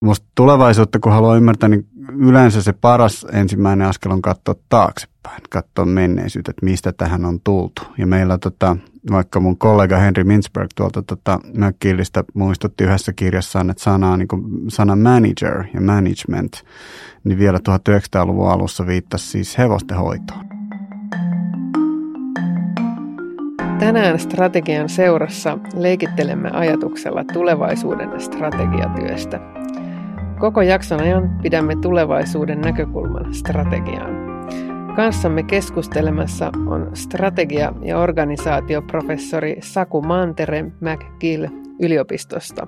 Musta tulevaisuutta, kun haluaa ymmärtää, niin yleensä se paras ensimmäinen askel on katsoa taaksepäin, katsoa menneisyyttä, että mistä tähän on tultu. Ja meillä tota, vaikka mun kollega Henry Mintzberg tuolta tota, Mökkillistä muistutti yhdessä kirjassaan, että sana, niin kuin, sana manager ja management, niin vielä 1900-luvun alussa viittasi siis hevosten hoitoon. Tänään strategian seurassa leikittelemme ajatuksella tulevaisuuden strategiatyöstä. Koko jakson ajan pidämme tulevaisuuden näkökulman strategiaan. Kanssamme keskustelemassa on strategia- ja organisaatioprofessori Saku Mantere McGill yliopistosta.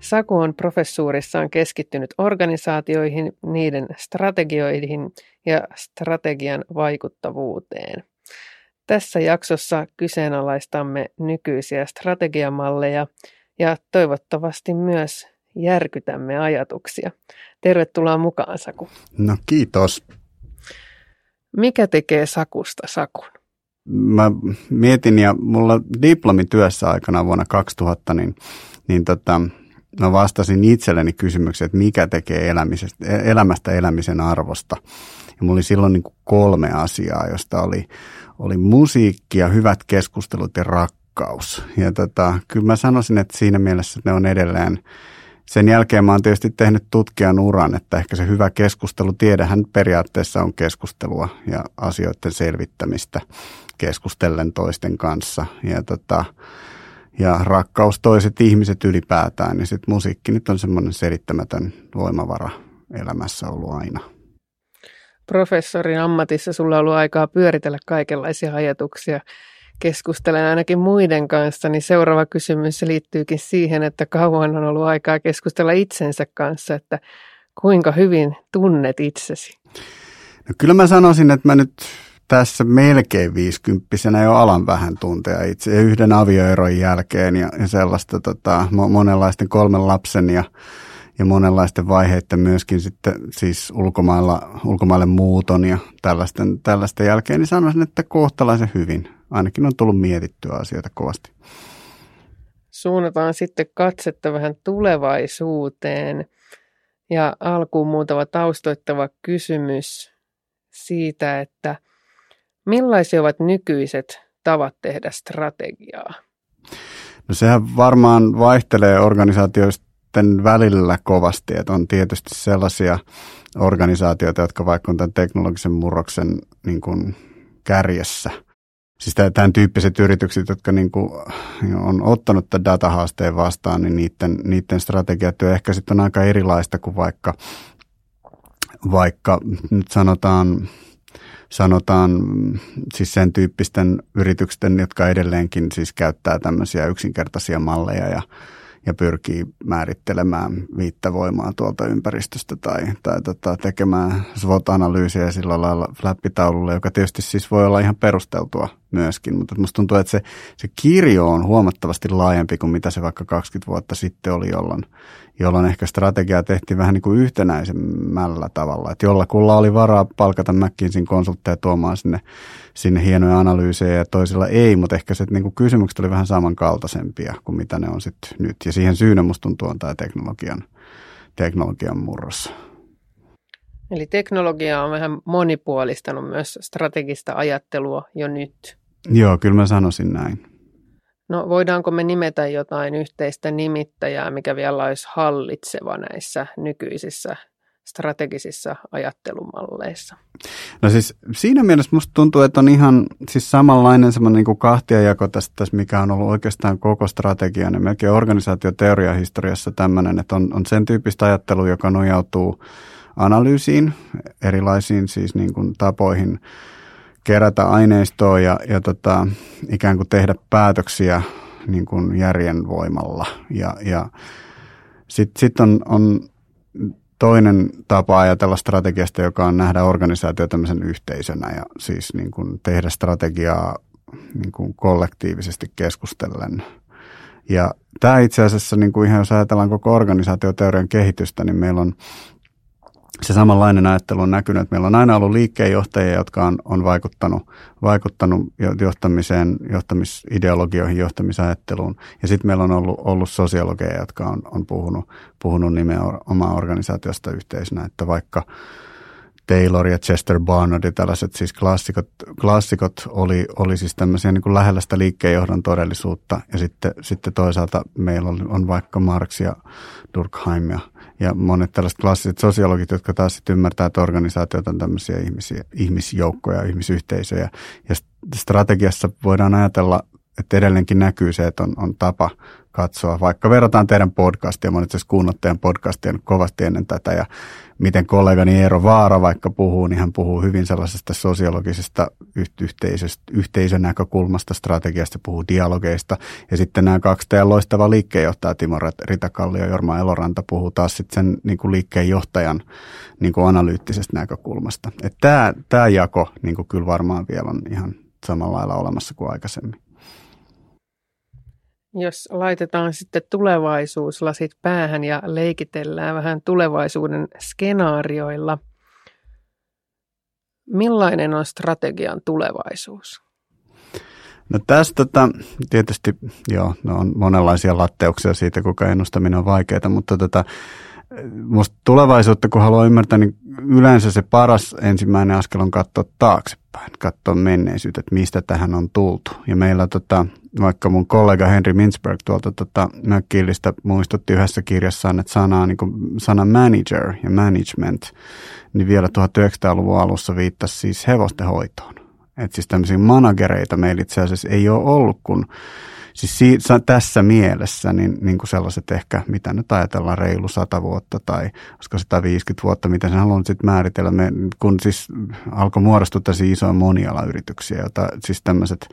Saku on professuurissaan keskittynyt organisaatioihin, niiden strategioihin ja strategian vaikuttavuuteen. Tässä jaksossa kyseenalaistamme nykyisiä strategiamalleja ja toivottavasti myös järkytämme ajatuksia. Tervetuloa mukaan, Saku. No kiitos. Mikä tekee Sakusta Sakun? Mä mietin ja mulla diplomityössä aikana vuonna 2000, niin, niin tota, mä vastasin itselleni kysymykseen, että mikä tekee elämisestä, elämästä elämisen arvosta. Ja mulla oli silloin niin kuin kolme asiaa, josta oli, oli musiikki ja hyvät keskustelut ja rakkaus. Ja tota, kyllä mä sanoisin, että siinä mielessä ne on edelleen sen jälkeen mä oon tietysti tehnyt tutkijan uran, että ehkä se hyvä keskustelu, tiedehän periaatteessa on keskustelua ja asioiden selvittämistä keskustellen toisten kanssa. Ja, tota, ja rakkaus toiset ihmiset ylipäätään, niin sitten musiikki nyt on semmoinen selittämätön voimavara elämässä ollut aina. Professorin ammatissa sulla on ollut aikaa pyöritellä kaikenlaisia ajatuksia keskustelen ainakin muiden kanssa, niin seuraava kysymys liittyykin siihen, että kauan on ollut aikaa keskustella itsensä kanssa, että kuinka hyvin tunnet itsesi? No kyllä mä sanoisin, että mä nyt tässä melkein viisikymppisenä jo alan vähän tuntea itse yhden avioeron jälkeen ja, ja sellaista tota, monenlaisten kolmen lapsen ja, ja monenlaisten vaiheiden myöskin sitten siis ulkomailla, ulkomaille muuton ja tällaisten, tällaisten jälkeen, niin sanoisin, että kohtalaisen hyvin ainakin on tullut mietittyä asioita kovasti. Suunnataan sitten katsetta vähän tulevaisuuteen. Ja alkuun muutama taustoittava kysymys siitä, että millaisia ovat nykyiset tavat tehdä strategiaa? No sehän varmaan vaihtelee organisaatioiden välillä kovasti, että on tietysti sellaisia organisaatioita, jotka vaikka on tämän teknologisen murroksen niin kuin kärjessä – siis tämän tyyppiset yritykset, jotka niin kuin on ottanut tämän datahaasteen vastaan, niin niiden, niiden strategiatyö ehkä sitten on aika erilaista kuin vaikka, vaikka nyt sanotaan, sanotaan siis sen tyyppisten yritysten, jotka edelleenkin siis käyttää tämmöisiä yksinkertaisia malleja ja ja pyrkii määrittelemään viittävoimaa tuolta ympäristöstä tai, tai tota, tekemään SWOT-analyysiä sillä lailla flappitaululle, joka tietysti siis voi olla ihan perusteltua myöskin, mutta musta tuntuu, että se, se kirjo on huomattavasti laajempi kuin mitä se vaikka 20 vuotta sitten oli, jolloin, jolloin ehkä strategiaa tehtiin vähän niin kuin yhtenäisemmällä tavalla. Että jollakulla oli varaa palkata McKinseyn konsultteja tuomaan sinne, sinne hienoja analyysejä ja toisilla ei, mutta ehkä se niin kuin kysymykset oli vähän samankaltaisempia kuin mitä ne on sitten nyt. Ja siihen syynä musta tuntuu on tämä teknologian, teknologian murros. Eli teknologia on vähän monipuolistanut myös strategista ajattelua jo nyt. Joo, kyllä mä sanoisin näin. No voidaanko me nimetä jotain yhteistä nimittäjää, mikä vielä olisi hallitseva näissä nykyisissä strategisissa ajattelumalleissa? No siis siinä mielessä musta tuntuu, että on ihan siis samanlainen semmoinen niin kuin kahtiajako tästä, tästä, mikä on ollut oikeastaan koko strategian ja melkein organisaatioteoriahistoriassa tämmöinen, että on, on sen tyyppistä ajattelua, joka nojautuu analyysiin, erilaisiin siis niin kuin tapoihin kerätä aineistoa ja, ja tota, ikään kuin tehdä päätöksiä niin kuin järjen voimalla. Ja, ja sitten sit on, on toinen tapa ajatella strategiasta, joka on nähdä organisaatio tämmöisen yhteisönä ja siis niin kuin tehdä strategiaa niin kuin kollektiivisesti keskustellen. Ja tämä itse asiassa, niin kuin ihan jos ajatellaan koko organisaatioteorian kehitystä, niin meillä on se samanlainen ajattelu on näkynyt, että meillä on aina ollut liikkeenjohtajia, jotka on, on vaikuttanut, vaikuttanut johtamiseen, johtamisideologioihin, johtamisajatteluun. Ja sitten meillä on ollut, ollut sosiologeja, jotka on, on puhunut, puhunut nimenomaan organisaatiosta yhteisönä, että vaikka – Taylor ja Chester Barnard ja tällaiset siis klassikot, klassikot oli, oli siis tämmöisiä niin kuin lähellä sitä liikkeenjohdon todellisuutta. Ja sitten, sitten toisaalta meillä on, on vaikka Marx ja Durkheim ja, ja monet tällaiset klassiset sosiologit, jotka taas sitten ymmärtää, että organisaatiot on tämmöisiä ihmisiä, ihmisjoukkoja, ihmisyhteisöjä. Ja strategiassa voidaan ajatella, että edelleenkin näkyy se, että on, on tapa katsoa. Vaikka verrataan teidän podcastia, mä olen itse asiassa teidän podcastia kovasti ennen tätä ja miten kollegani Eero Vaara vaikka puhuu, niin hän puhuu hyvin sellaisesta sosiologisesta yhteisön näkökulmasta, strategiasta, puhuu dialogeista. Ja sitten nämä kaksi teidän loistavaa liikkeenjohtajaa, Timo Ritakallio ja Jorma Eloranta, puhuu taas sitten sen niin kuin liikkeenjohtajan niin kuin analyyttisestä näkökulmasta. Että tämä, tämä jako niin kuin kyllä varmaan vielä on ihan samalla lailla olemassa kuin aikaisemmin. Jos laitetaan sitten tulevaisuuslasit päähän ja leikitellään vähän tulevaisuuden skenaarioilla, millainen on strategian tulevaisuus? No tästä tota, tietysti joo, no on monenlaisia latteuksia siitä, kuinka ennustaminen on vaikeaa, mutta tota, musta tulevaisuutta, kun haluaa ymmärtää, niin yleensä se paras ensimmäinen askel on katsoa taaksepäin, katsoa menneisyyttä, että mistä tähän on tultu. Ja meillä tota, vaikka mun kollega Henry Mintzberg tuolta tota, Mökkillistä muistutti yhdessä kirjassaan, että sana, niin kuin, sana manager ja management, niin vielä 1900-luvun alussa viittasi siis hevosten hoitoon. Että siis tämmöisiä managereita meillä itse asiassa ei ole ollut, kun siis si- tässä mielessä niin, niin kuin sellaiset ehkä, mitä nyt ajatellaan, reilu 100 vuotta tai olisiko 150 vuotta, miten sen haluan sitten määritellä, me, kun siis alkoi muodostua tällaisia isoja monialayrityksiä, joita siis tämmöiset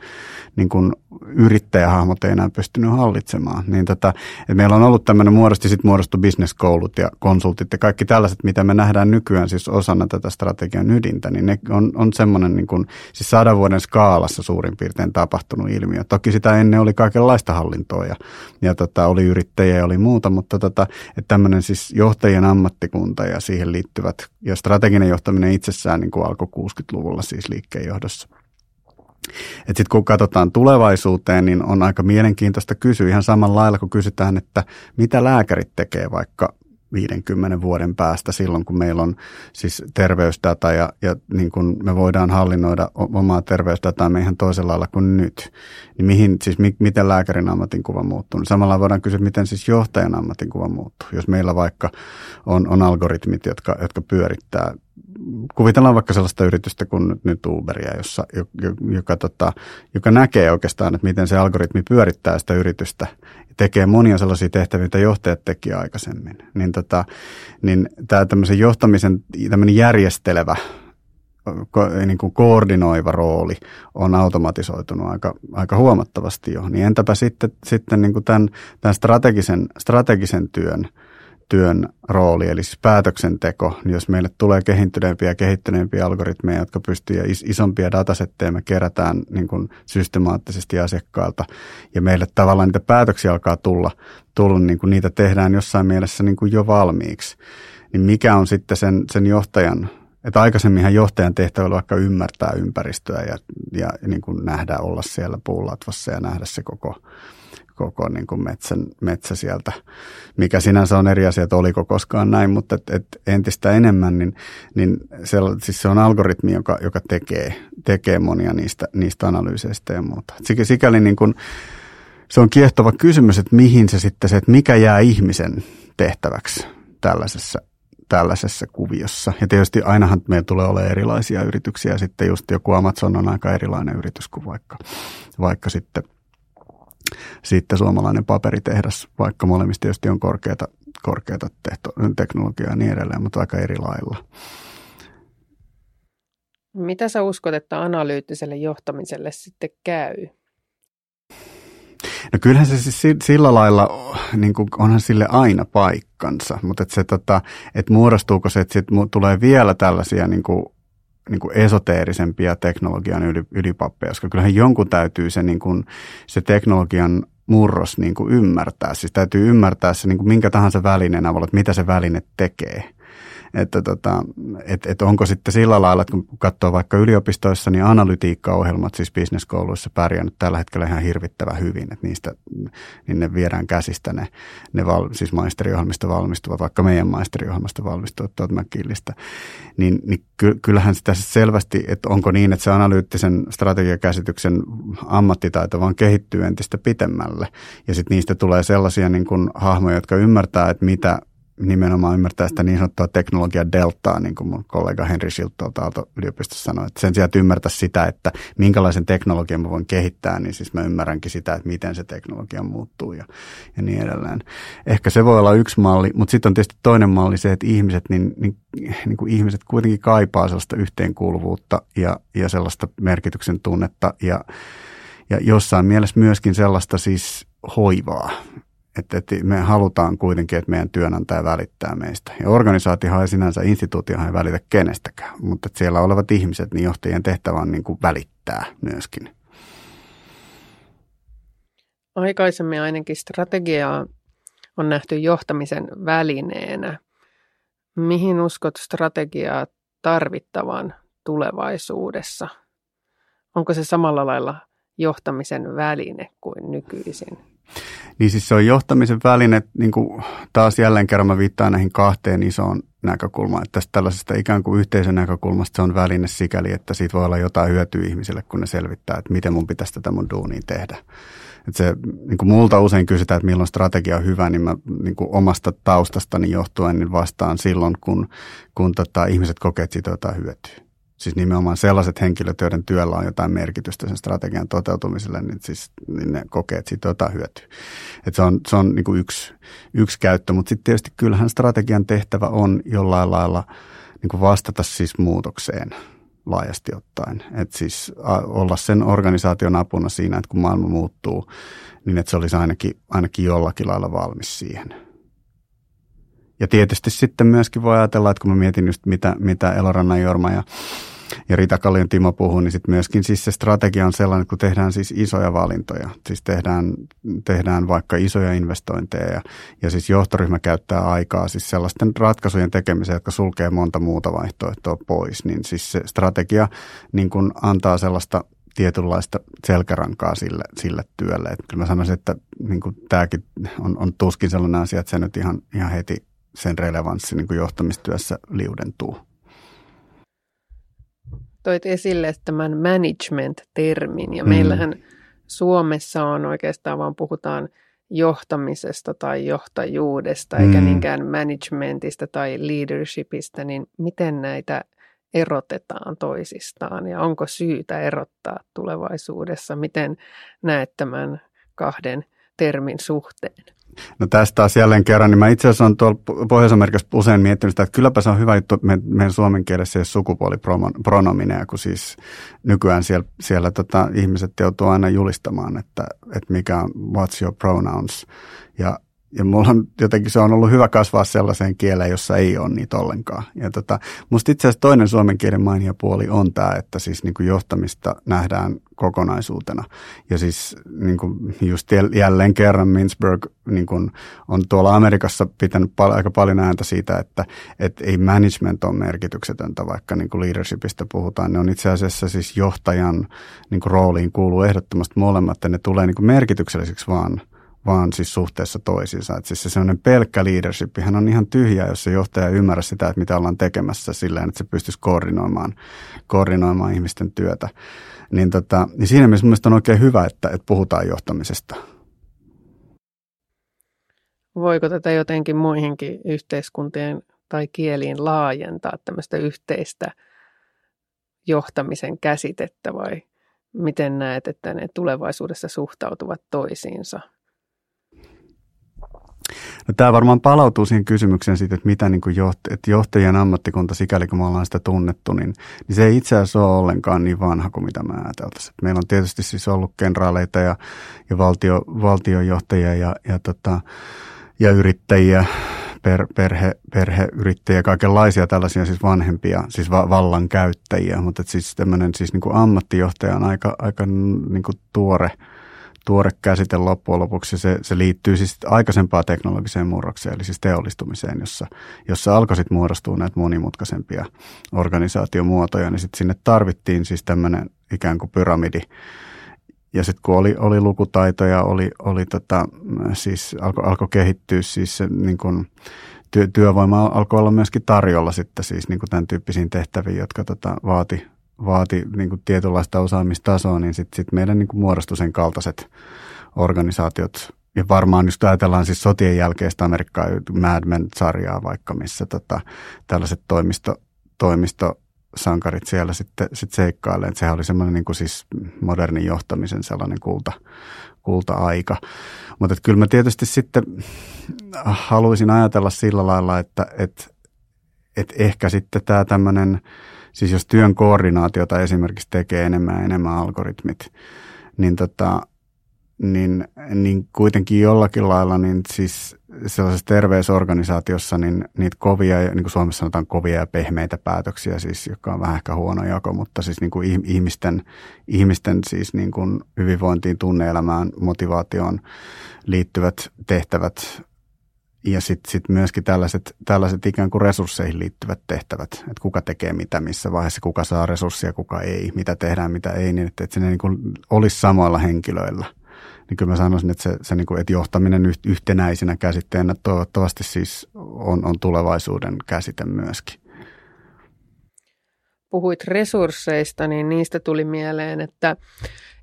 niin kuin yrittäjähahmot ei enää pystynyt hallitsemaan. Niin tota, että meillä on ollut tämmöinen muodosti, sitten muodostui bisneskoulut ja konsultit ja kaikki tällaiset, mitä me nähdään nykyään siis osana tätä strategian ydintä, niin ne on, on semmoinen niin kuin, siis sadan vuoden skaalassa suurin piirtein tapahtunut ilmiö. Toki sitä ennen oli kaikenlaista hallintoa ja, ja tota, oli yrittäjiä ja oli muuta, mutta tota, että tämmöinen siis johtajien ammattikunta ja siihen liittyvät, ja strateginen johtaminen itsessään niin kuin alkoi 60-luvulla siis liikkeenjohdossa. Sitten kun katsotaan tulevaisuuteen, niin on aika mielenkiintoista kysyä ihan samalla lailla, kun kysytään, että mitä lääkärit tekee vaikka 50 vuoden päästä silloin, kun meillä on siis terveysdata ja, ja niin kun me voidaan hallinnoida omaa terveysdataa me ihan toisella lailla kuin nyt. Niin mihin, siis mi, miten lääkärin ammatinkuva muuttuu? Niin samalla voidaan kysyä, miten siis johtajan ammatinkuva muuttuu. Jos meillä vaikka on, on algoritmit, jotka, jotka pyörittää kuvitellaan vaikka sellaista yritystä kuin nyt Uberia, jossa, joka, tota, joka näkee oikeastaan, että miten se algoritmi pyörittää sitä yritystä ja tekee monia sellaisia tehtäviä, mitä johtajat teki aikaisemmin. Niin, tota, niin tämä tämmöisen johtamisen tämmöinen järjestelevä ko, niin kuin koordinoiva rooli on automatisoitunut aika, aika huomattavasti jo. Niin entäpä sitten, sitten niin kuin tämän, tämän strategisen, strategisen työn – työn rooli, eli siis päätöksenteko, niin jos meille tulee kehittyneempiä ja kehittyneempiä algoritmeja, jotka pystyy ja isompia datasetteja me kerätään niin kuin systemaattisesti asiakkailta, ja meille tavallaan niitä päätöksiä alkaa tulla, tulla niin kuin niitä tehdään jossain mielessä niin kuin jo valmiiksi, niin mikä on sitten sen, sen johtajan että aikaisemminhan johtajan tehtävä oli vaikka ymmärtää ympäristöä ja, ja niin kuin nähdä olla siellä puulatvassa ja nähdä se koko, koko niin kuin metsän, metsä sieltä, mikä sinänsä on eri asia, että oliko koskaan näin, mutta et, et entistä enemmän, niin, niin se, siis se on algoritmi, joka, joka tekee, tekee monia niistä, niistä analyyseistä ja muuta. Sikäli niin kuin, se on kiehtova kysymys, että mihin se sitten se, että mikä jää ihmisen tehtäväksi tällaisessa tällaisessa kuviossa. Ja tietysti ainahan meillä tulee olemaan erilaisia yrityksiä. Sitten just joku Amazon on aika erilainen yritys kuin vaikka, vaikka sitten – sitten suomalainen paperitehdas, vaikka molemmista tietysti on korkeata, korkeata tehto, teknologiaa ja niin edelleen, mutta aika eri lailla. Mitä sä uskot, että analyyttiselle johtamiselle sitten käy? No kyllähän se siis sillä lailla, niin kuin onhan sille aina paikkansa, mutta että se, tota, että muodostuuko se, että sit tulee vielä tällaisia niin kuin niin kuin esoteerisempia teknologian ylipappeja, koska kyllähän jonkun täytyy se, niin kuin, se teknologian murros niin kuin ymmärtää. Siis täytyy ymmärtää se niin kuin minkä tahansa välineen avulla, että mitä se väline tekee. Että tota, et, et onko sitten sillä lailla, että kun katsoo vaikka yliopistoissa, niin analytiikkaohjelmat siis bisneskouluissa pärjännyt tällä hetkellä ihan hirvittävän hyvin, että niistä niin ne viedään käsistä ne, ne val, siis maisteriohjelmista valmistuvat, vaikka meidän maisteriohjelmasta valmistuvat tuolta McGillistä, niin, niin kyllähän sitä selvästi, että onko niin, että se analyyttisen strategiakäsityksen ammattitaito vaan kehittyy entistä pitemmälle. Ja sitten niistä tulee sellaisia niin kuin hahmoja, jotka ymmärtää, että mitä nimenomaan ymmärtää sitä niin sanottua teknologian deltaa, niin kuin mun kollega Henri Schiltolta yliopistossa sanoi. Että sen sijaan, että ymmärtää sitä, että minkälaisen teknologian mä voin kehittää, niin siis mä ymmärränkin sitä, että miten se teknologia muuttuu ja, ja niin edelleen. Ehkä se voi olla yksi malli, mutta sitten on tietysti toinen malli se, että ihmiset, niin, niin, niin kuin ihmiset kuitenkin kaipaa sellaista yhteenkuuluvuutta ja, ja sellaista merkityksen tunnetta ja, ja jossain mielessä myöskin sellaista siis hoivaa että, että me halutaan kuitenkin, että meidän työnantaja välittää meistä. Ja organisaatiohan ei sinänsä, instituutiohan ei välitä kenestäkään, mutta että siellä olevat ihmiset, niin johtajien tehtävä on niin kuin välittää myöskin. Aikaisemmin ainakin strategiaa on nähty johtamisen välineenä. Mihin uskot strategiaa tarvittavan tulevaisuudessa? Onko se samalla lailla johtamisen väline kuin nykyisin? Niin siis se on johtamisen väline, niin kuin taas jälleen kerran mä viittaan näihin kahteen isoon näkökulmaan. Että tästä tällaisesta ikään kuin yhteisön näkökulmasta se on väline sikäli, että siitä voi olla jotain hyötyä ihmisille, kun ne selvittää, että miten mun pitäisi tätä mun duunia tehdä. Että se, niin kuin multa usein kysytään, että milloin strategia on hyvä, niin mä niin kuin omasta taustastani johtuen niin vastaan silloin, kun, kun tota, ihmiset kokee, että siitä on jotain hyötyä siis nimenomaan sellaiset henkilöt, joiden työllä on jotain merkitystä sen strategian toteutumiselle, niin, siis, niin ne kokee, että siitä on jotain hyötyä. Et se on, se on niin kuin yksi, yksi käyttö, mutta sitten tietysti kyllähän strategian tehtävä on jollain lailla niin kuin vastata siis muutokseen laajasti ottaen. Että siis olla sen organisaation apuna siinä, että kun maailma muuttuu, niin että se olisi ainakin, ainakin jollakin lailla valmis siihen – ja tietysti sitten myöskin voi ajatella, että kun mä mietin just mitä, mitä Elorannan Jorma ja, ja Rita Kallion Timo puhuu, niin sitten myöskin siis se strategia on sellainen, kun tehdään siis isoja valintoja. Siis tehdään, tehdään vaikka isoja investointeja ja, ja siis johtoryhmä käyttää aikaa siis sellaisten ratkaisujen tekemiseen, jotka sulkee monta muuta vaihtoehtoa pois. Niin siis se strategia niin kun antaa sellaista tietynlaista selkärankaa sille, sille työlle. Että kyllä mä sanoisin, että niin tämäkin on, on tuskin sellainen asia, että se nyt ihan, ihan heti sen relevanssi niin johtamistyössä liudentuu. Toit esille tämän management-termin ja mm. meillähän Suomessa on oikeastaan vaan puhutaan johtamisesta tai johtajuudesta mm. eikä niinkään managementista tai leadershipista, niin miten näitä erotetaan toisistaan ja onko syytä erottaa tulevaisuudessa? Miten näet tämän kahden termin suhteen? No tästä taas jälleen kerran, niin mä itse asiassa olen tuolla Pohjois-Amerikassa usein miettinyt sitä, että kylläpä se on hyvä juttu, että meidän suomen kielessä ei sukupuolipronominen, kun siis nykyään siellä, siellä tota, ihmiset joutuu aina julistamaan, että, että mikä on what's your pronouns. Ja ja mulla on jotenkin se on ollut hyvä kasvaa sellaiseen kieleen, jossa ei ole niitä ollenkaan. Ja tota, musta itse asiassa toinen suomen kielen mainia puoli on tämä, että siis niin kuin johtamista nähdään kokonaisuutena. Ja siis niin kuin just jälleen kerran Mintzberg niin kuin on tuolla Amerikassa pitänyt pal- aika paljon ääntä siitä, että, että ei management ole merkityksetöntä, vaikka niin kuin puhutaan. Ne on itse asiassa siis johtajan niin kuin rooliin kuuluu ehdottomasti molemmat, että ne tulee niin kuin merkityksellisiksi vaan – vaan siis suhteessa toisiinsa. Että siis se sellainen pelkkä leadership, on ihan tyhjä, jos se johtaja ymmärrä sitä, että mitä ollaan tekemässä silleen, että se pystyisi koordinoimaan, koordinoimaan ihmisten työtä. Niin, tota, niin siinä mielessä mielestäni on oikein hyvä, että, että puhutaan johtamisesta. Voiko tätä jotenkin muihinkin yhteiskuntien tai kieliin laajentaa tämmöistä yhteistä johtamisen käsitettä vai miten näet, että ne tulevaisuudessa suhtautuvat toisiinsa? No, tämä varmaan palautuu siihen kysymykseen siitä, että mitä niin kuin joht- että johtajien ammattikunta, sikäli kun me ollaan sitä tunnettu, niin, niin se ei itse asiassa ole ollenkaan niin vanha kuin mitä me ajateltaisiin. Meillä on tietysti siis ollut kenraaleita ja, ja valtio, valtiojohtajia ja, ja, tota, ja yrittäjiä, per, perhe, perheyrittäjiä, kaikenlaisia tällaisia siis vanhempia, siis va, vallankäyttäjiä, mutta siis tämmöinen siis niin kuin ammattijohtaja on aika, aika niin kuin tuore – tuore käsite loppujen lopuksi. Se, se liittyy siis aikaisempaan teknologiseen murrokseen, eli siis teollistumiseen, jossa, jossa alkoi sitten muodostua näitä monimutkaisempia organisaatiomuotoja, niin sitten sinne tarvittiin siis tämmöinen ikään kuin pyramidi, ja sitten kun oli, oli lukutaitoja, oli, oli tota, siis alkoi alko kehittyä siis se, niin kun, työ, työvoima alkoi olla myöskin tarjolla sitten siis niin tämän tyyppisiin tehtäviin, jotka tota, vaati, vaati niin kuin tietynlaista osaamistasoa, niin sitten sit meidän niin kuin muodostui sen kaltaiset organisaatiot. Ja varmaan just ajatellaan siis sotien jälkeistä Amerikkaa, Mad Men-sarjaa vaikka, missä tota, tällaiset toimisto, toimisto sankarit siellä sitten sit seikkailee. Että sehän oli semmoinen niin siis modernin johtamisen sellainen kulta, kulta-aika. Mutta kyllä mä tietysti sitten haluaisin ajatella sillä lailla, että et, et ehkä sitten tämä tämmöinen, siis jos työn koordinaatiota esimerkiksi tekee enemmän ja enemmän algoritmit, niin tota, niin, niin kuitenkin jollakin lailla niin siis sellaisessa terveysorganisaatiossa niin niitä kovia, niin kuin Suomessa sanotaan kovia ja pehmeitä päätöksiä, siis, joka on vähän ehkä huono jako, mutta siis niin kuin ihmisten, ihmisten siis niin kuin hyvinvointiin, tunneelämään, motivaatioon liittyvät tehtävät ja sitten sit myöskin tällaiset, tällaiset ikään kuin resursseihin liittyvät tehtävät, että kuka tekee mitä, missä vaiheessa, kuka saa resursseja, kuka ei, mitä tehdään, mitä ei, niin että, että se niin kuin olisi samoilla henkilöillä – niin kyllä mä sanoisin, että, se, se niin kuin, että johtaminen yhtenäisenä käsitteenä toivottavasti siis on, on tulevaisuuden käsite myöskin. Puhuit resursseista, niin niistä tuli mieleen, että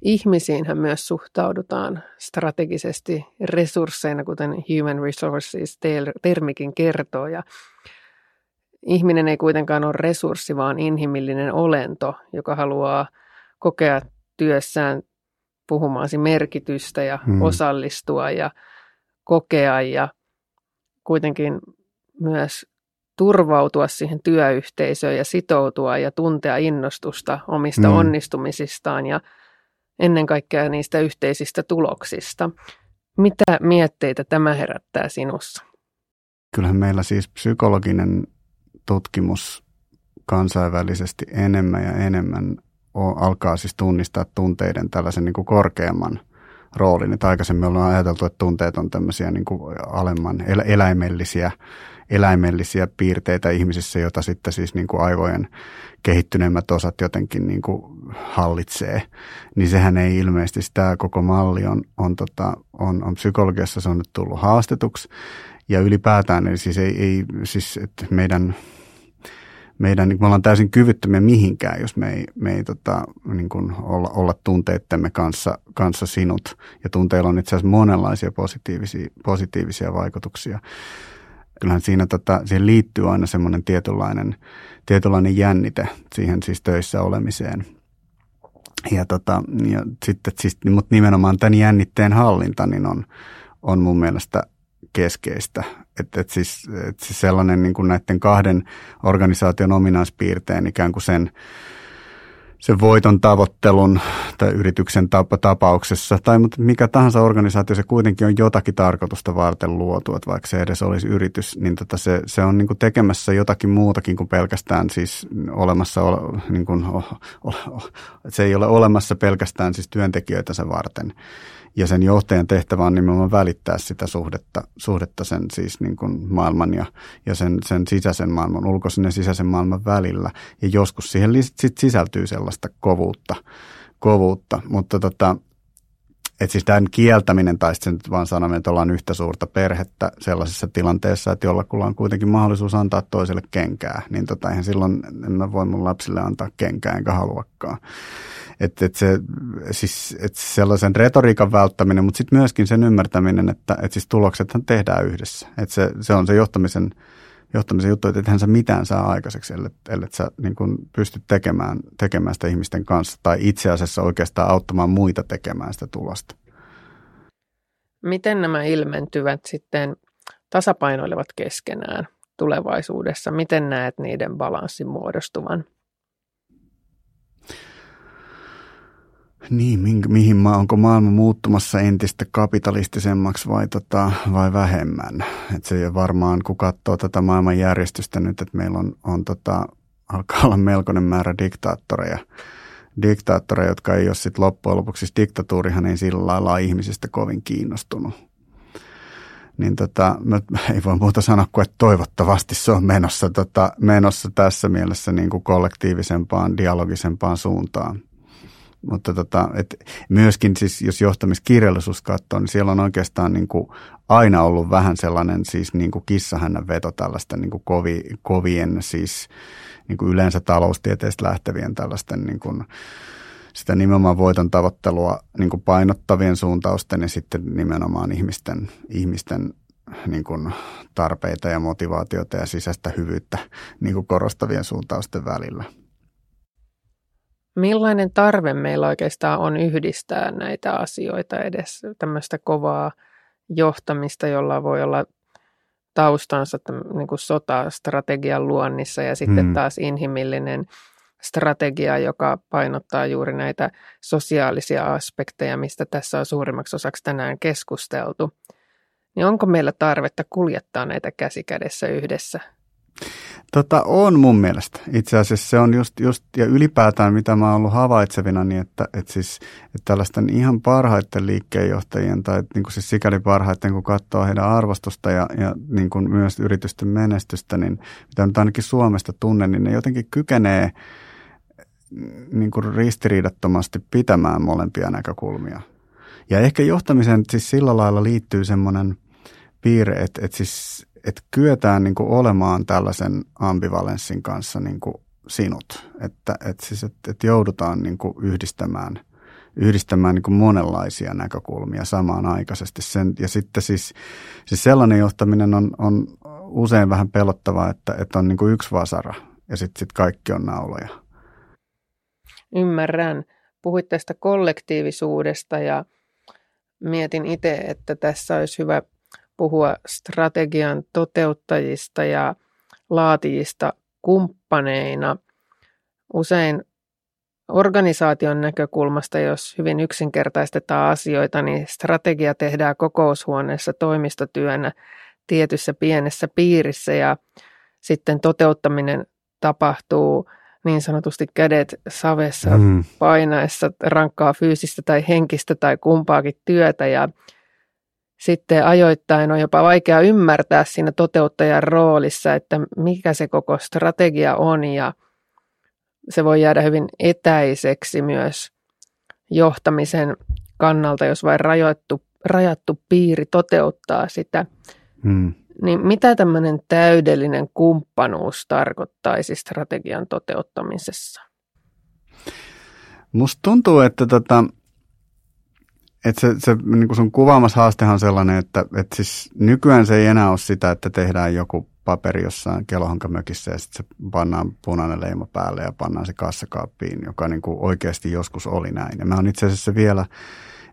ihmisiinhän myös suhtaudutaan strategisesti resursseina, kuten human resources termikin kertoo. Ja ihminen ei kuitenkaan ole resurssi, vaan inhimillinen olento, joka haluaa kokea työssään puhumaasi merkitystä ja hmm. osallistua ja kokea ja kuitenkin myös turvautua siihen työyhteisöön ja sitoutua ja tuntea innostusta omista hmm. onnistumisistaan ja ennen kaikkea niistä yhteisistä tuloksista. Mitä mietteitä tämä herättää sinussa? Kyllähän meillä siis psykologinen tutkimus kansainvälisesti enemmän ja enemmän alkaa siis tunnistaa tunteiden tällaisen niin kuin korkeamman roolin. Että aikaisemmin ollaan ajateltu, että tunteet on tämmöisiä niin kuin alemman eläimellisiä, eläimellisiä piirteitä ihmisissä, joita sitten siis niin kuin aivojen kehittyneemmät osat jotenkin niin kuin hallitsee. Niin sehän ei ilmeisesti, tämä koko malli on, on, tota, on, on psykologiassa se on nyt tullut haastetuksi. Ja ylipäätään, eli siis ei, ei siis että meidän meidän, niin me ollaan täysin kyvyttömiä mihinkään, jos me ei, me ei tota, niin kuin olla, olla tunteittemme kanssa, kanssa sinut. Ja tunteilla on itse asiassa monenlaisia positiivisia, positiivisia vaikutuksia. Kyllähän siinä tota, siihen liittyy aina semmoinen tietynlainen, tietynlainen jännite siihen siis töissä olemiseen. Ja, tota, ja sitten, siis, mutta nimenomaan tämän jännitteen hallinta niin on, on mun mielestä keskeistä. Että et siis, et siis sellainen niin kuin näiden kahden organisaation ominaispiirteen ikään kuin sen, sen voiton tavoittelun tai yrityksen tapauksessa, tai mikä tahansa organisaatio, se kuitenkin on jotakin tarkoitusta varten luotu, että vaikka se edes olisi yritys, niin tota se, se on niin kuin tekemässä jotakin muutakin kuin pelkästään siis olemassa, niin kuin, se ei ole olemassa pelkästään siis työntekijöitänsä varten ja sen johtajan tehtävä on nimenomaan välittää sitä suhdetta, suhdetta sen siis niin kuin maailman ja, ja sen, sen sisäisen maailman, ulkoisen ja sisäisen maailman välillä. Ja joskus siihen sit sisältyy sellaista kovuutta, kovuutta. mutta tota, että siis tämän kieltäminen tai sitten vaan sanomme, että ollaan yhtä suurta perhettä sellaisessa tilanteessa, että jollakulla on kuitenkin mahdollisuus antaa toiselle kenkää, niin tota, eihän silloin en mä voi mun lapsille antaa kenkää enkä haluakaan. Että et se, siis, et sellaisen retoriikan välttäminen, mutta sitten myöskin sen ymmärtäminen, että et siis tuloksethan tehdään yhdessä. Että se, se on se johtamisen, johtamisen juttu, että ethän sä mitään saa aikaiseksi, ellei, ellei sä niin kun pysty tekemään, tekemään sitä ihmisten kanssa tai itse asiassa oikeastaan auttamaan muita tekemään sitä tulosta. Miten nämä ilmentyvät sitten tasapainoilevat keskenään tulevaisuudessa? Miten näet niiden balanssin muodostuvan? Niin, mi- mihin ma- onko maailma muuttumassa entistä kapitalistisemmaksi vai, tota, vai vähemmän? Et se varmaan, kun katsoo tätä maailmanjärjestystä nyt, että meillä on, on tota, alkaa olla melkoinen määrä diktaattoreja, diktaattoreja, jotka ei ole sitten loppujen lopuksi, siis diktatuurihan ei sillä lailla ihmisistä kovin kiinnostunut niin tota, mä ei voi muuta sanoa kuin, että toivottavasti se on menossa, tota, menossa tässä mielessä niin kuin kollektiivisempaan, dialogisempaan suuntaan. Mutta tota, et myöskin siis, jos johtamiskirjallisuus katsoo, niin siellä on oikeastaan niin kuin aina ollut vähän sellainen siis niin kuin kissahännän veto tällaista niin kuin kovi, kovien siis niin kuin yleensä taloustieteestä lähtevien tällaisten niin kuin, sitä nimenomaan voiton tavoittelua niin kuin painottavien suuntausten ja sitten nimenomaan ihmisten, ihmisten niin kuin tarpeita ja motivaatiota ja sisäistä hyvyyttä niin kuin korostavien suuntausten välillä. Millainen tarve meillä oikeastaan on yhdistää näitä asioita edes tämmöistä kovaa johtamista, jolla voi olla taustansa niin kuin sotastrategian luonnissa ja sitten hmm. taas inhimillinen strategia, joka painottaa juuri näitä sosiaalisia aspekteja, mistä tässä on suurimmaksi osaksi tänään keskusteltu. Niin onko meillä tarvetta kuljettaa näitä käsikädessä yhdessä? Tota, on mun mielestä. Itse asiassa se on just, just ja ylipäätään mitä mä oon ollut havaitsevina, niin että, että, siis, että tällaisten ihan parhaiten liikkeenjohtajien tai niin kuin siis sikäli parhaiten, kun katsoo heidän arvostusta ja, ja niin kuin myös yritysten menestystä, niin mitä nyt ainakin Suomesta tunnen, niin ne jotenkin kykenee – niin kuin ristiriidattomasti pitämään molempia näkökulmia. Ja ehkä johtamisen siis sillä lailla liittyy semmoinen piirre, että, että, siis, että kyetään niin kuin olemaan tällaisen ambivalenssin kanssa niin kuin sinut. Että, että, siis, että, että joudutaan niin kuin yhdistämään, yhdistämään niin kuin monenlaisia näkökulmia samaan aikaisesti. Sen, ja sitten siis, siis sellainen johtaminen on, on usein vähän pelottavaa, että, että on niin kuin yksi vasara ja sitten sit kaikki on nauloja ymmärrän. Puhuit tästä kollektiivisuudesta ja mietin itse, että tässä olisi hyvä puhua strategian toteuttajista ja laatijista kumppaneina. Usein organisaation näkökulmasta, jos hyvin yksinkertaistetaan asioita, niin strategia tehdään kokoushuoneessa toimistotyönä tietyssä pienessä piirissä ja sitten toteuttaminen tapahtuu niin sanotusti kädet savessa mm. painaessa rankkaa fyysistä tai henkistä tai kumpaakin työtä ja sitten ajoittain on jopa vaikea ymmärtää siinä toteuttajan roolissa, että mikä se koko strategia on ja se voi jäädä hyvin etäiseksi myös johtamisen kannalta, jos vain rajoittu, rajattu piiri toteuttaa sitä. Hmm. Niin mitä tämmöinen täydellinen kumppanuus tarkoittaisi strategian toteuttamisessa? Musta tuntuu, että, tota, että se, se niin sun kuvaamassa haastehan on sellainen, että, että siis nykyään se ei enää ole sitä, että tehdään joku paperi jossain kelohonkamökissä ja sitten se pannaan punainen leima päälle ja pannaan se kassakaappiin, joka niin kuin oikeasti joskus oli näin. Ja mä oon itse asiassa vielä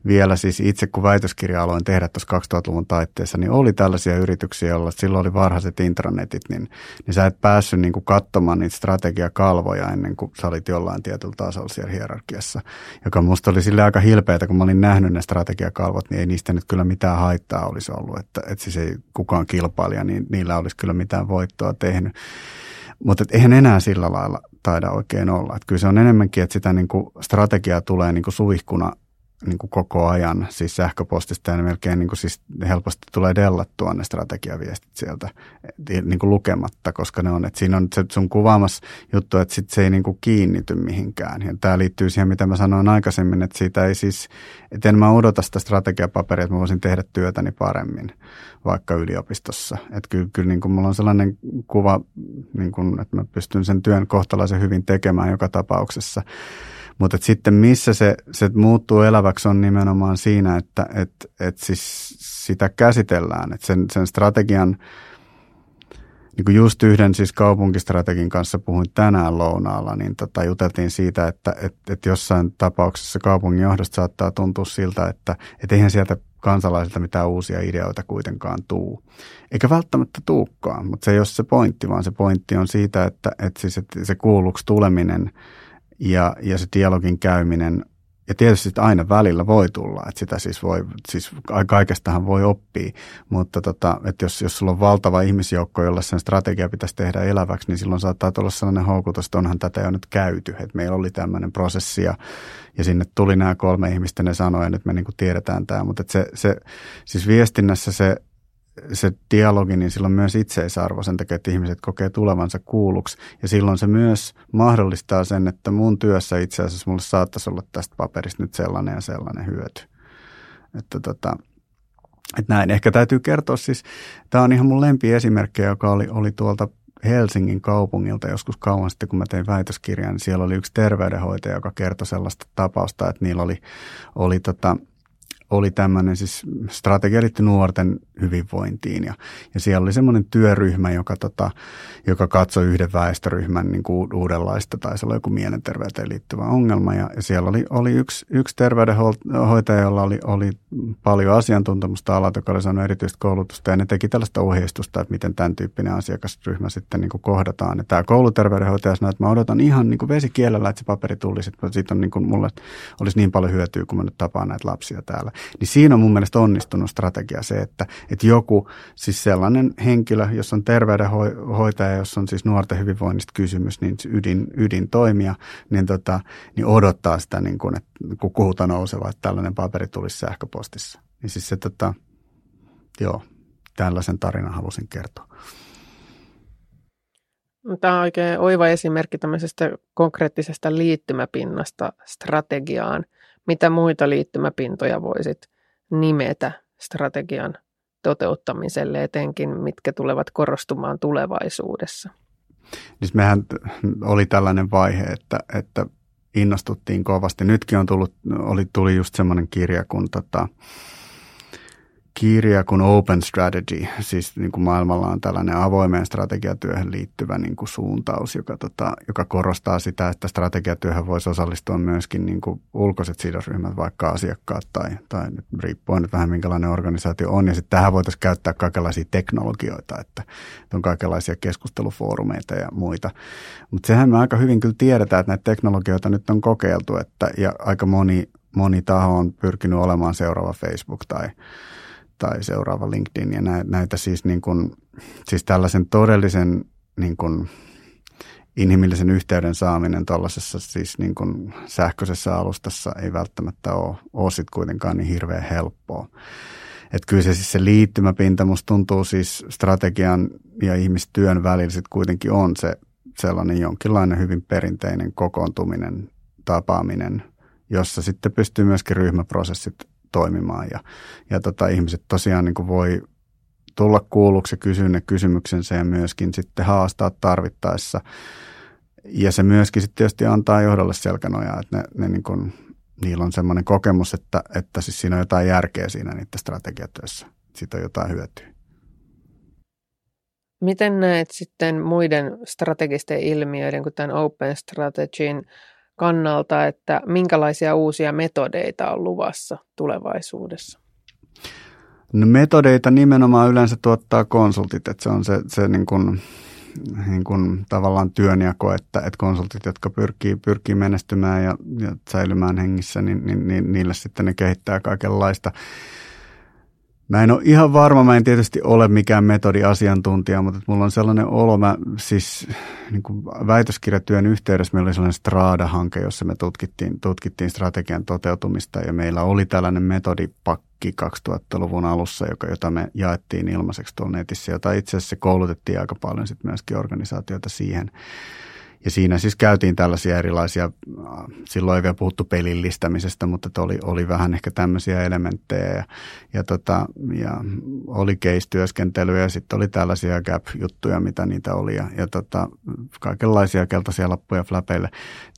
vielä siis itse kun väitöskirja aloin tehdä tuossa 2000-luvun taitteessa, niin oli tällaisia yrityksiä, joilla silloin oli varhaiset intranetit, niin, niin sä et päässyt niin kuin katsomaan niitä strategiakalvoja ennen kuin sä olit jollain tietyllä tasolla siellä hierarkiassa, joka musta oli sille aika hilpeätä, kun mä olin nähnyt ne strategiakalvot, niin ei niistä nyt kyllä mitään haittaa olisi ollut, että, että siis ei kukaan kilpailija, niin niillä olisi kyllä mitään voittoa tehnyt. Mutta eihän enää sillä lailla taida oikein olla. Että kyllä se on enemmänkin, että sitä niin kuin strategiaa tulee niin suihkuna niin kuin koko ajan, siis sähköpostista ja melkein niin kuin siis helposti tulee dellattua ne strategiaviestit sieltä niin kuin lukematta, koska ne on, että siinä on se sun kuvaamas juttu, että sit se ei niin kuin kiinnity mihinkään. Ja tämä liittyy siihen, mitä mä sanoin aikaisemmin, että siitä ei siis, että en mä odota sitä strategiapaperia, että mä voisin tehdä työtäni paremmin vaikka yliopistossa. Että kyllä, kyllä niin kuin mulla on sellainen kuva, niin kuin, että mä pystyn sen työn kohtalaisen hyvin tekemään joka tapauksessa. Mutta sitten missä se, se muuttuu eläväksi on nimenomaan siinä, että et, et siis sitä käsitellään. Että sen, sen strategian, niin kuin just yhden siis kaupunkistrategin kanssa puhuin tänään lounaalla, niin tota, juteltiin siitä, että et, et jossain tapauksessa kaupungin johdosta saattaa tuntua siltä, että et eihän sieltä kansalaisilta mitään uusia ideoita kuitenkaan tuu. Eikä välttämättä tuukkaan, mutta se ei ole se pointti, vaan se pointti on siitä, että, että, siis, että se kuulluksi tuleminen – ja, ja se dialogin käyminen ja tietysti aina välillä voi tulla, että sitä siis voi, siis kaikestahan voi oppia, mutta tota, että jos, jos sulla on valtava ihmisjoukko, jolla sen strategia pitäisi tehdä eläväksi, niin silloin saattaa tulla sellainen houkutus, että onhan tätä jo nyt käyty, että meillä oli tämmöinen prosessi ja, ja sinne tuli nämä kolme ihmistä, ne sanoi, että nyt me niin kuin tiedetään tämä, mutta se, se, siis viestinnässä se se dialogi, niin silloin myös itseisarvo sen takia, että ihmiset kokee tulevansa kuulluksi. Ja silloin se myös mahdollistaa sen, että mun työssä itse asiassa mulle saattaisi olla tästä paperista nyt sellainen ja sellainen hyöty. Että tota, että näin. Ehkä täytyy kertoa siis, tämä on ihan mun lempiesimerkki, joka oli, oli tuolta Helsingin kaupungilta joskus kauan sitten, kun mä tein väitöskirjan, niin siellä oli yksi terveydenhoitaja, joka kertoi sellaista tapausta, että niillä oli, oli tota, oli tämmöinen siis strategia nuorten hyvinvointiin ja, ja siellä oli semmoinen työryhmä, joka, tota, joka katsoi yhden väestöryhmän niin kuin uudenlaista tai se oli joku mielenterveyteen liittyvä ongelma ja, ja siellä oli, oli yksi, yksi terveydenhoitaja, jolla oli, oli paljon asiantuntemusta alalta, joka oli saanut erityistä koulutusta ja ne teki tällaista ohjeistusta, että miten tämän tyyppinen asiakasryhmä sitten niin kuin kohdataan. Ja tämä kouluterveydenhoitaja sanoi, että mä odotan ihan niin kuin vesikielellä, että se paperi tulisi, että siitä on niin kuin, mulle olisi niin paljon hyötyä, kun mä nyt tapaan näitä lapsia täällä. Niin siinä on mun mielestä onnistunut strategia se, että, että joku, siis sellainen henkilö, jos on terveydenhoitaja, jos on siis nuorten hyvinvoinnista kysymys, niin ydin, ydin toimia, niin, tota, niin odottaa sitä, niin kuin, että kun kuhuta nouseva, että tällainen paperi tulisi sähköpostissa. Niin siis se, tota, joo, tällaisen tarinan halusin kertoa. Tämä on oikein oiva esimerkki tämmöisestä konkreettisesta liittymäpinnasta strategiaan – mitä muita liittymäpintoja voisit nimetä strategian toteuttamiselle, etenkin mitkä tulevat korostumaan tulevaisuudessa? Niin mehän oli tällainen vaihe, että, että innostuttiin kovasti. Nytkin on tullut, oli, tuli just semmoinen kirja, kun tota, kirja kuin Open Strategy, siis niin kuin maailmalla on tällainen avoimeen strategiatyöhön liittyvä niin kuin suuntaus, joka, tota, joka korostaa sitä, että strategiatyöhön voisi osallistua myöskin niin kuin ulkoiset sidosryhmät, vaikka asiakkaat tai, tai nyt riippuen nyt vähän minkälainen organisaatio on. Ja sitten tähän voitaisiin käyttää kaikenlaisia teknologioita, että on kaikenlaisia keskustelufoorumeita ja muita. Mutta sehän me aika hyvin kyllä tiedetään, että näitä teknologioita nyt on kokeiltu, että, ja aika moni, moni taho on pyrkinyt olemaan seuraava Facebook tai tai seuraava LinkedIn ja näitä siis, niin kuin, siis tällaisen todellisen niin kuin, inhimillisen yhteyden saaminen tuollaisessa siis niin kuin sähköisessä alustassa ei välttämättä ole, ole sit kuitenkaan niin hirveän helppoa. Että kyllä se, siis se liittymäpinta musta tuntuu siis strategian ja ihmistyön välillä sit kuitenkin on se sellainen jonkinlainen hyvin perinteinen kokoontuminen, tapaaminen, jossa sitten pystyy myöskin ryhmäprosessit toimimaan. Ja, ja tota, ihmiset tosiaan niin kuin voi tulla kuulluksi ja kysyä ne kysymyksensä ja myöskin sitten haastaa tarvittaessa. Ja se myöskin sitten tietysti antaa johdolle selkänojaa, että ne, ne niin kuin, niillä on semmoinen kokemus, että, että siis siinä on jotain järkeä siinä niiden strategiatyössä. Siitä on jotain hyötyä. Miten näet sitten muiden strategisten ilmiöiden, tämän Open Strategin kannalta, että minkälaisia uusia metodeita on luvassa tulevaisuudessa? No metodeita nimenomaan yleensä tuottaa konsultit, että se on se, se niin kuin, niin kuin tavallaan työnjako, että, että konsultit, jotka pyrkii, pyrkii menestymään ja, ja säilymään hengissä, niin, niin, niin niille sitten ne kehittää kaikenlaista. Mä en ole ihan varma, mä en tietysti ole mikään metodiasiantuntija, mutta mulla on sellainen olo, mä siis niin kuin väitöskirjatyön yhteydessä meillä oli sellainen Strada-hanke, jossa me tutkittiin, tutkittiin strategian toteutumista ja meillä oli tällainen metodipakki 2000-luvun alussa, joka, jota me jaettiin ilmaiseksi tuolla netissä, jota itse asiassa koulutettiin aika paljon sitten myöskin organisaatioita siihen. Ja siinä siis käytiin tällaisia erilaisia, silloin ei vielä puhuttu pelillistämisestä, mutta oli, oli vähän ehkä tämmöisiä elementtejä ja, ja, tota, ja oli case-työskentelyä ja sitten oli tällaisia gap-juttuja, mitä niitä oli ja, ja tota, kaikenlaisia keltaisia lappuja flapeille.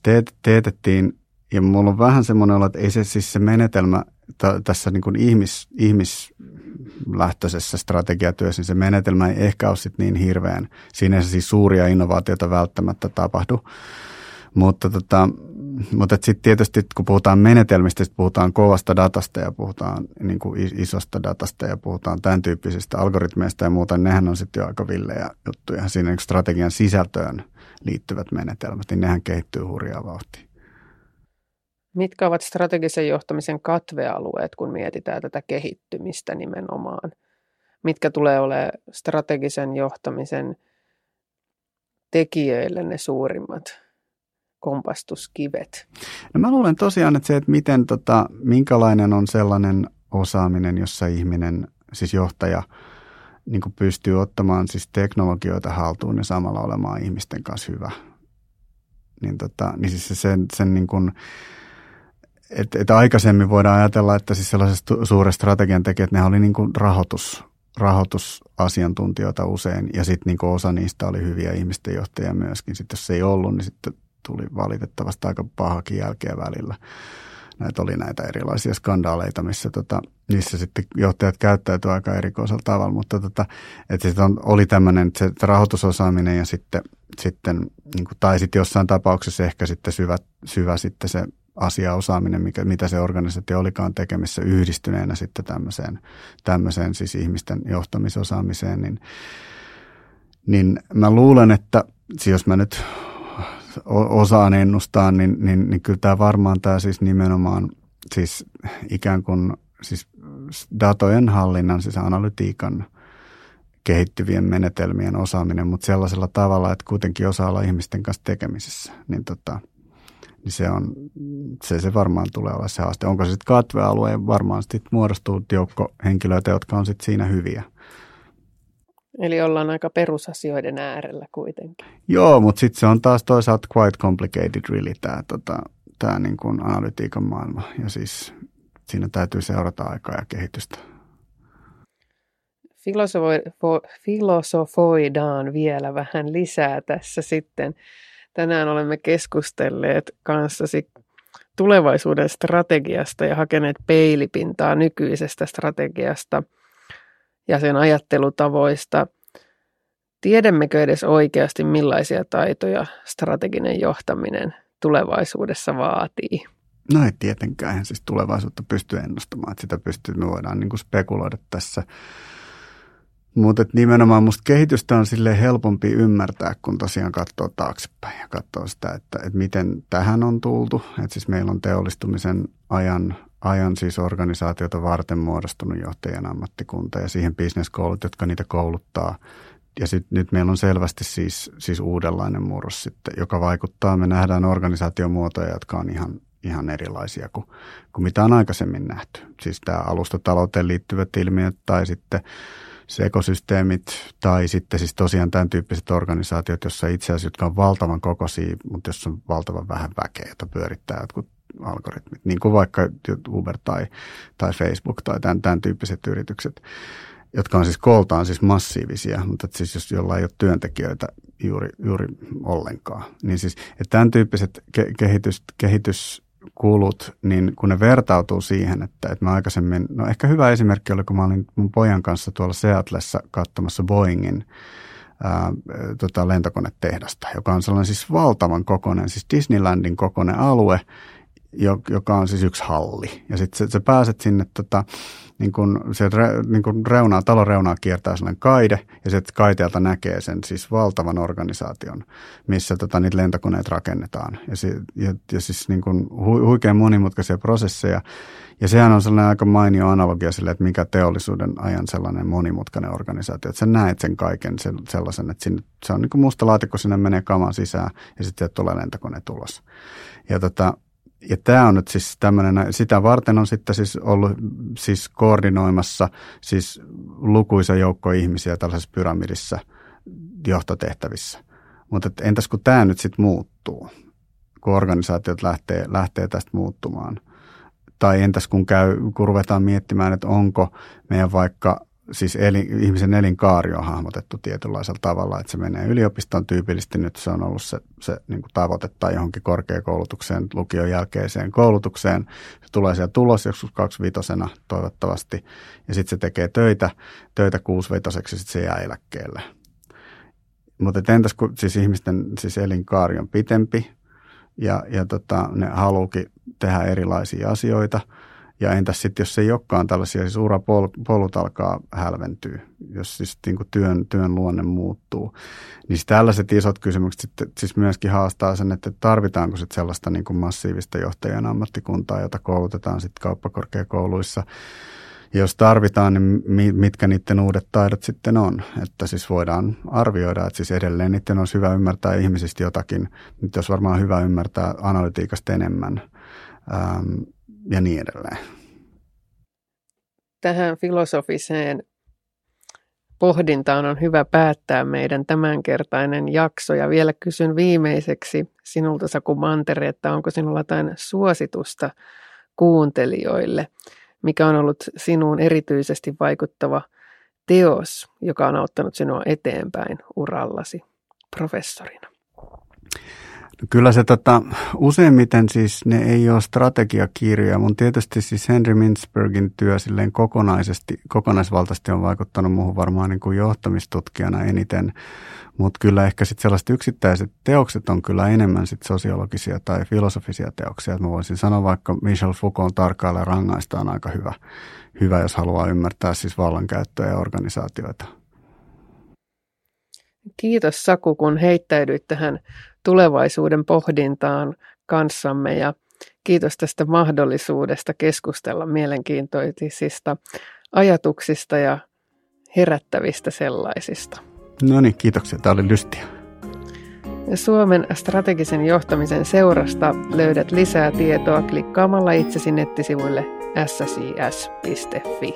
Teet, teetettiin ja mulla on vähän semmoinen olo, että ei se siis se menetelmä t- tässä niin kuin ihmis, ihmislähtöisessä strategiatyössä, niin se menetelmä ei ehkä ole sit niin hirveän. Siinä ei siis suuria innovaatioita välttämättä tapahdu. Mutta, tota, mutta sitten tietysti kun puhutaan menetelmistä, sit puhutaan kovasta datasta ja puhutaan niin kuin isosta datasta ja puhutaan tämän tyyppisistä algoritmeista ja muuta, niin nehän on sitten jo aika villejä juttuja. Siinä niin strategian sisältöön liittyvät menetelmät, niin nehän kehittyy hurjaa vauhtia. Mitkä ovat strategisen johtamisen katvealueet, kun mietitään tätä kehittymistä nimenomaan? Mitkä tulee olemaan strategisen johtamisen tekijöille ne suurimmat kompastuskivet? No mä luulen tosiaan, että se, että miten, tota, minkälainen on sellainen osaaminen, jossa ihminen, siis johtaja, niin pystyy ottamaan siis teknologioita haltuun ja samalla olemaan ihmisten kanssa hyvä. Niin, tota, niin siis se, sen, sen niin kuin, että, että aikaisemmin voidaan ajatella, että siis sellaiset suuret strategian tekijät, ne oli niin kuin rahoitus, rahoitusasiantuntijoita usein ja sitten niin osa niistä oli hyviä ihmisten johtajia myöskin. Sitten jos se ei ollut, niin sitten tuli valitettavasti aika pahakin jälkeä välillä. Näitä oli näitä erilaisia skandaaleita, missä, tota, missä sitten johtajat käyttäytyivät aika erikoisella tavalla, mutta tota, että sitten on, oli tämmöinen rahoitusosaaminen ja sitten, sitten niin kuin, tai sitten jossain tapauksessa ehkä sitten syvä, syvä sitten se asiaosaaminen, mikä, mitä se organisaatio olikaan tekemissä yhdistyneenä sitten tämmöiseen, tämmöiseen siis ihmisten johtamisosaamiseen, niin, niin mä luulen, että siis jos mä nyt osaan ennustaa, niin, niin, niin kyllä tämä varmaan tämä siis nimenomaan siis ikään kuin siis datojen hallinnan, siis analytiikan kehittyvien menetelmien osaaminen, mutta sellaisella tavalla, että kuitenkin osaa olla ihmisten kanssa tekemisissä, niin tota, niin se, on, se, se varmaan tulee olla se haaste. Onko se sitten katvealue, varmaan sitten muodostuu joukko henkilöitä, jotka on sitten siinä hyviä. Eli ollaan aika perusasioiden äärellä kuitenkin. Joo, mutta sitten se on taas toisaalta quite complicated really tämä tota, tää niin kuin analytiikan maailma. Ja siis siinä täytyy seurata aikaa ja kehitystä. filosofoidaan vielä vähän lisää tässä sitten Tänään olemme keskustelleet kanssasi tulevaisuuden strategiasta ja hakeneet peilipintaa nykyisestä strategiasta ja sen ajattelutavoista. Tiedämmekö edes oikeasti, millaisia taitoja strateginen johtaminen tulevaisuudessa vaatii? No ei tietenkään, siis tulevaisuutta pystyy ennustamaan, että sitä pystyy, me voidaan niin spekuloida tässä mutta nimenomaan musta kehitystä on sille helpompi ymmärtää, kun tosiaan katsoo taaksepäin ja katsoo sitä, että, että miten tähän on tultu. Että siis meillä on teollistumisen ajan, ajan siis organisaatiota varten muodostunut johtajien ammattikunta ja siihen bisneskoulut, jotka niitä kouluttaa. Ja sit, nyt meillä on selvästi siis, siis uudenlainen murros sitten, joka vaikuttaa. Me nähdään organisaatiomuotoja, jotka on ihan, ihan erilaisia kuin, kuin mitä on aikaisemmin nähty. Siis tämä alustatalouteen liittyvät ilmiöt tai sitten se ekosysteemit tai sitten siis tosiaan tämän tyyppiset organisaatiot, jossa itse asiassa, jotka on valtavan kokoisia, mutta jos on valtavan vähän väkeä, jota pyörittää jotkut algoritmit, niin kuin vaikka Uber tai, tai Facebook tai tämän, tämän tyyppiset yritykset, jotka on siis kooltaan siis massiivisia, mutta siis jos jolla ei ole työntekijöitä juuri, juuri ollenkaan, niin siis että tämän tyyppiset ke- kehitys, kehitys kulut, niin kun ne vertautuu siihen, että, että mä aikaisemmin, no ehkä hyvä esimerkki oli, kun mä olin mun pojan kanssa tuolla Seatlessa katsomassa Boeingin ää, tota lentokonetehdasta, joka on sellainen siis valtavan kokoinen, siis Disneylandin kokoinen alue, joka on siis yksi halli. Ja sitten sä pääset sinne tota, niin kun se niin kun reunaa, talon reunaa kiertää sellainen kaide, ja sitten kaiteelta näkee sen siis valtavan organisaation, missä tota, niitä lentokoneet rakennetaan. Ja, si, ja, ja siis niin kun hu, huikean monimutkaisia prosesseja. Ja sehän on sellainen aika mainio analogia sille, että mikä teollisuuden ajan sellainen monimutkainen organisaatio. Että sä näet sen kaiken sellaisen, että sinne, se on niin kuin musta laatikko, sinne menee kaman sisään, ja sitten tulee lentokone tulos. Ja tota, ja tämä on nyt siis tämmöinen, sitä varten on sitten siis ollut siis koordinoimassa siis lukuisa joukko ihmisiä tällaisessa pyramidissa johtotehtävissä. Mutta entäs kun tämä nyt sitten muuttuu, kun organisaatiot lähtee, lähtee tästä muuttumaan? Tai entäs kun, käy, kun ruvetaan miettimään, että onko meidän vaikka siis eli, ihmisen elinkaari on hahmotettu tietynlaisella tavalla, että se menee yliopiston tyypillisesti. Nyt se on ollut se, se niin kuin tavoite tai johonkin korkeakoulutukseen, lukion jälkeiseen koulutukseen. Se tulee siellä tulos joskus kaksivitosena toivottavasti ja sitten se tekee töitä, töitä kuusivitoseksi sitten se jää eläkkeelle. Mutta entäs kun siis ihmisten siis elinkaari on pitempi ja, ja tota, ne haluukin tehdä erilaisia asioita – Ja entäs sitten, jos ei olekaan tällaisia, siis urapolut alkaa hälventyä, jos siis niin kuin työn, työn luonne muuttuu. Niin tällaiset isot kysymykset sitten siis myöskin haastaa sen, että tarvitaanko sitten sellaista niin kuin massiivista johtajan ammattikuntaa, jota koulutetaan sitten kauppakorkeakouluissa. Jos tarvitaan, niin mitkä niiden uudet taidot sitten on. Että siis voidaan arvioida, että siis edelleen niiden olisi hyvä ymmärtää ihmisistä jotakin. Nyt olisi varmaan hyvä ymmärtää analytiikasta enemmän ähm, ja niin edelleen. Tähän filosofiseen pohdintaan on hyvä päättää meidän tämänkertainen jakso. Ja vielä kysyn viimeiseksi sinulta Saku Mantere, että onko sinulla jotain suositusta kuuntelijoille – mikä on ollut sinuun erityisesti vaikuttava teos, joka on auttanut sinua eteenpäin urallasi professorina? Kyllä se tota, useimmiten siis ne ei ole strategiakirjoja. Mun tietysti siis Henry Mintzbergin työ silleen kokonaisesti, kokonaisvaltaisesti on vaikuttanut muuhun varmaan niin kuin johtamistutkijana eniten. Mutta kyllä ehkä sitten sellaiset yksittäiset teokset on kyllä enemmän sit sosiologisia tai filosofisia teoksia. Et mä voisin sanoa vaikka Michel Foucault tarkkailla rangaista on aika hyvä, hyvä, jos haluaa ymmärtää siis vallankäyttöä ja organisaatioita. Kiitos Saku, kun heittäydyit tähän tulevaisuuden pohdintaan kanssamme ja kiitos tästä mahdollisuudesta keskustella mielenkiintoisista ajatuksista ja herättävistä sellaisista. No niin, kiitoksia. Tämä oli lystiä. Suomen strategisen johtamisen seurasta löydät lisää tietoa klikkaamalla itsesi nettisivuille ssis.fi.